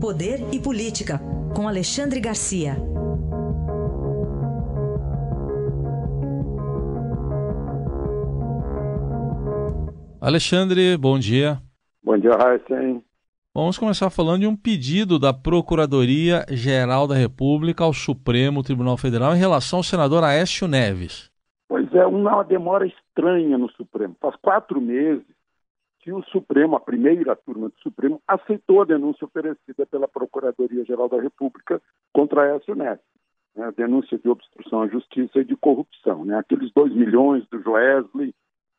Poder e Política, com Alexandre Garcia. Alexandre, bom dia. Bom dia, Raíssen. Vamos começar falando de um pedido da Procuradoria-Geral da República ao Supremo Tribunal Federal em relação ao senador Aécio Neves. Pois é, uma demora estranha no Supremo. Faz quatro meses que o Supremo, a primeira turma do Supremo, aceitou a denúncia oferecida pela Procuradoria-Geral da República contra Aécio Neves. Né, a denúncia de obstrução à justiça e de corrupção. Né? Aqueles dois milhões do Joesley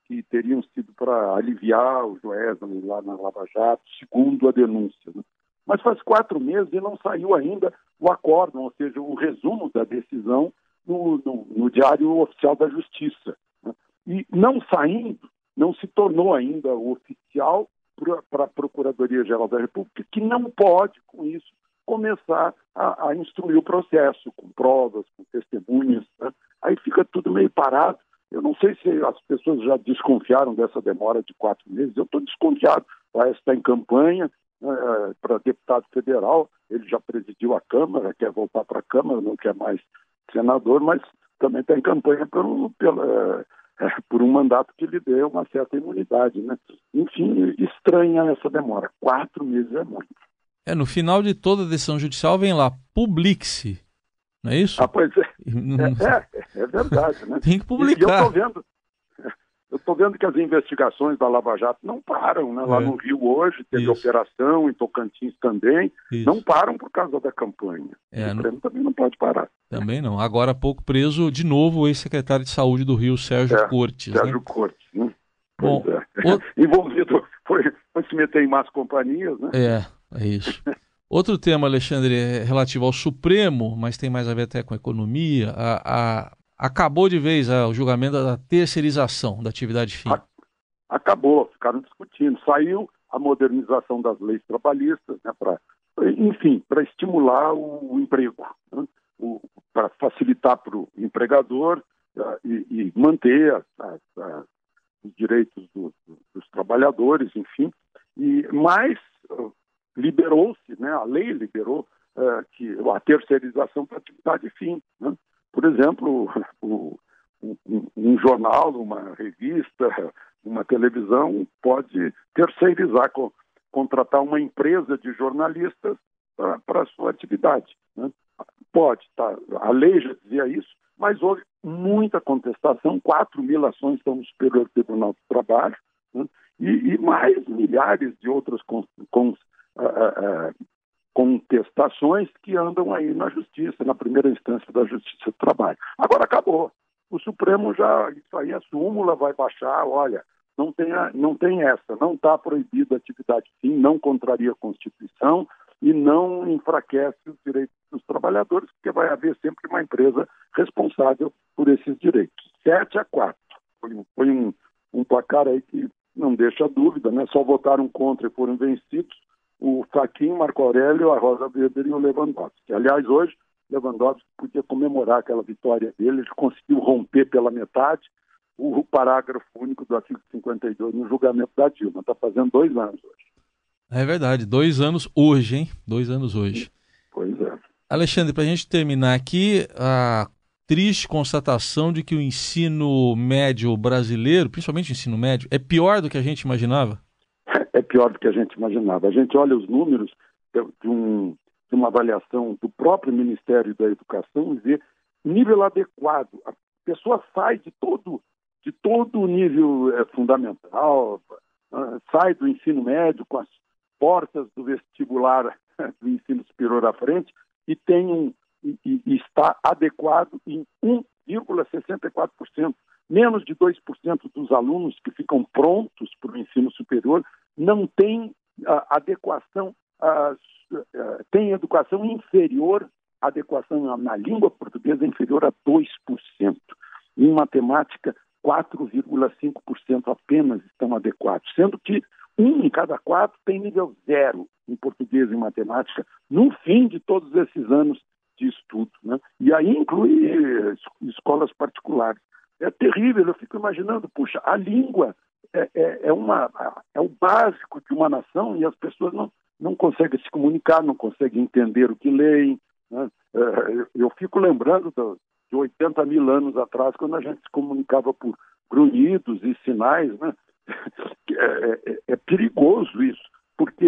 que teriam sido para aliviar o Joesley lá na Lava Jato, segundo a denúncia. Né? Mas faz quatro meses e não saiu ainda o acórdão, ou seja, o resumo da decisão no, no, no Diário Oficial da Justiça. Né? E não saindo, não se tornou ainda oficial para a Procuradoria-Geral da República, que não pode, com isso, começar a, a, instruir o processo, com provas, com testemunhas. Né? Aí fica tudo meio parado. Eu não sei se as pessoas já desconfiaram dessa demora de quatro meses. Eu estou desconfiado. O Aécio está em campanha né, para deputado federal. Ele já presidiu a Câmara, quer voltar para a Câmara, não quer mais senador, mas também está em campanha por, pela, é, por um mandato que lhe dê uma certa imunidade. Né? Enfim, estranha essa demora. Quatro meses é muito. É, no final de toda a decisão judicial vem lá, publique-se. Não é isso? Ah, pois é. É, é, é verdade, né? Tem que publicar. E eu estou vendo, eu estou vendo que as investigações da Lava Jato não param, né? Lá é. no Rio hoje teve Isso. operação, em Tocantins também, Isso. não param por causa da campanha. É, o Supremo no... também não pode parar. Também não. Agora há pouco preso de novo o ex-secretário de Saúde do Rio, Sérgio é, Cortes. Sérgio né? Cortes, né? Bom, é. o... envolvido, foi, foi se meter em más companhias, né? É, é isso. Outro tema, Alexandre, é relativo ao Supremo, mas tem mais a ver até com a economia. A, a, acabou de vez o julgamento da terceirização da atividade fim. Acabou, ficaram discutindo. Saiu a modernização das leis trabalhistas, né, pra, enfim, para estimular o, emprego, né, para facilitar para o empregador uh, e, e, manter as, as, as, os direitos do, do, dos trabalhadores, enfim. E mais uh, liberou-se, né, a lei liberou uh, que a terceirização para atividade fim. Né? Por exemplo, o, um, um, jornal, uma revista, uma televisão pode terceirizar, co contratar uma empresa de jornalistas para a sua atividade. Né? Pode, tá, a lei já dizia isso, mas houve muita contestação, 4 mil ações estão no Superior Tribunal do Trabalho, né? e, e, mais milhares de outras com, com, uh, uh, contestações que andam aí na justiça, na primeira instância da Justiça do Trabalho. Agora acabou. O Supremo já, isso aí, a súmula vai baixar, olha, não tem, não tem essa, não está proibida a atividade fim, não contraria a Constituição e não enfraquece os direitos dos trabalhadores, porque vai haver sempre uma empresa responsável por esses direitos. 7 a 4. Foi, foi um, um placar aí que não deixa dúvida, né? Só votaram contra e foram vencidos o Faquinho, Marco Aurélio, a Rosa Weber e o Lewandowski. Aliás, hoje, Lewandowski podia comemorar aquela vitória dele, ele conseguiu romper pela metade o parágrafo único do artigo 52 no julgamento da Dilma. Está fazendo dois anos hoje. É verdade, dois anos hoje, hein? Dois anos hoje. Pois é. Alexandre, para a gente terminar aqui, a triste constatação de que o ensino médio brasileiro, principalmente o ensino médio, é pior do que a gente imaginava? É pior do que a gente imaginava. A gente olha os números de, um, de uma avaliação do próprio Ministério da Educação e vê nível adequado. A pessoa sai de todo de todo o nível é, fundamental, uh, sai do ensino médio com as portas do vestibular do ensino superior à frente e tem um, e, e está adequado em 1,64%. Menos de 2% dos alunos que ficam prontos para o ensino superior não tem a, adequação, a, tem educação inferior, adequação na língua portuguesa inferior a 2%. Em matemática, 4,5% apenas estão adequados, sendo que um em cada quatro tem nível zero em português e matemática no fim de todos esses anos de estudo. Né? E aí inclui escolas particulares. É terrível, eu fico imaginando, puxa, a língua é, é, é, uma, é o básico de uma nação e as pessoas não, não conseguem se comunicar, não conseguem entender o que leem. Né? É, eu fico lembrando de 80 mil anos atrás, quando a gente se comunicava por grunhidos e sinais. Né? É, é, é perigoso isso, porque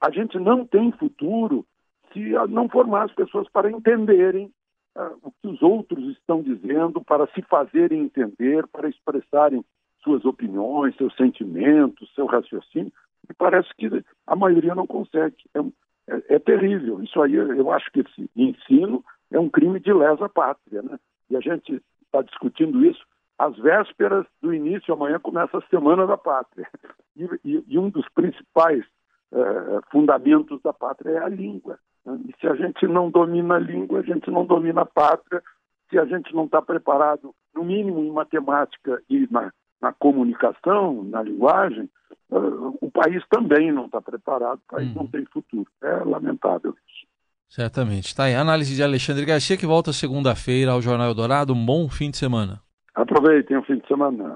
a gente não tem futuro se não formar as pessoas para entenderem uh, o que os outros estão dizendo, para se fazerem entender, para expressarem suas opiniões, seus sentimentos, seu raciocínio. E parece que a maioria não consegue. É, é, é terrível. Isso aí, eu acho que esse ensino é um crime de lesa pátria. Né? E a gente está discutindo isso às vésperas do início, amanhã começa a Semana da Pátria. E, e, e um dos principais eh, fundamentos da pátria é a língua. Né? E se a gente não domina a língua, a gente não domina a pátria. Se a gente não está preparado, no mínimo em matemática e na, na comunicação, na linguagem, uh, o país também não está preparado, o país não uhum. tem futuro. É lamentável isso. Certamente. Está aí. Análise de Alexandre Garcia, que volta segunda-feira ao Jornal Eldorado. Um bom fim de semana. Aproveitem o fim de semana.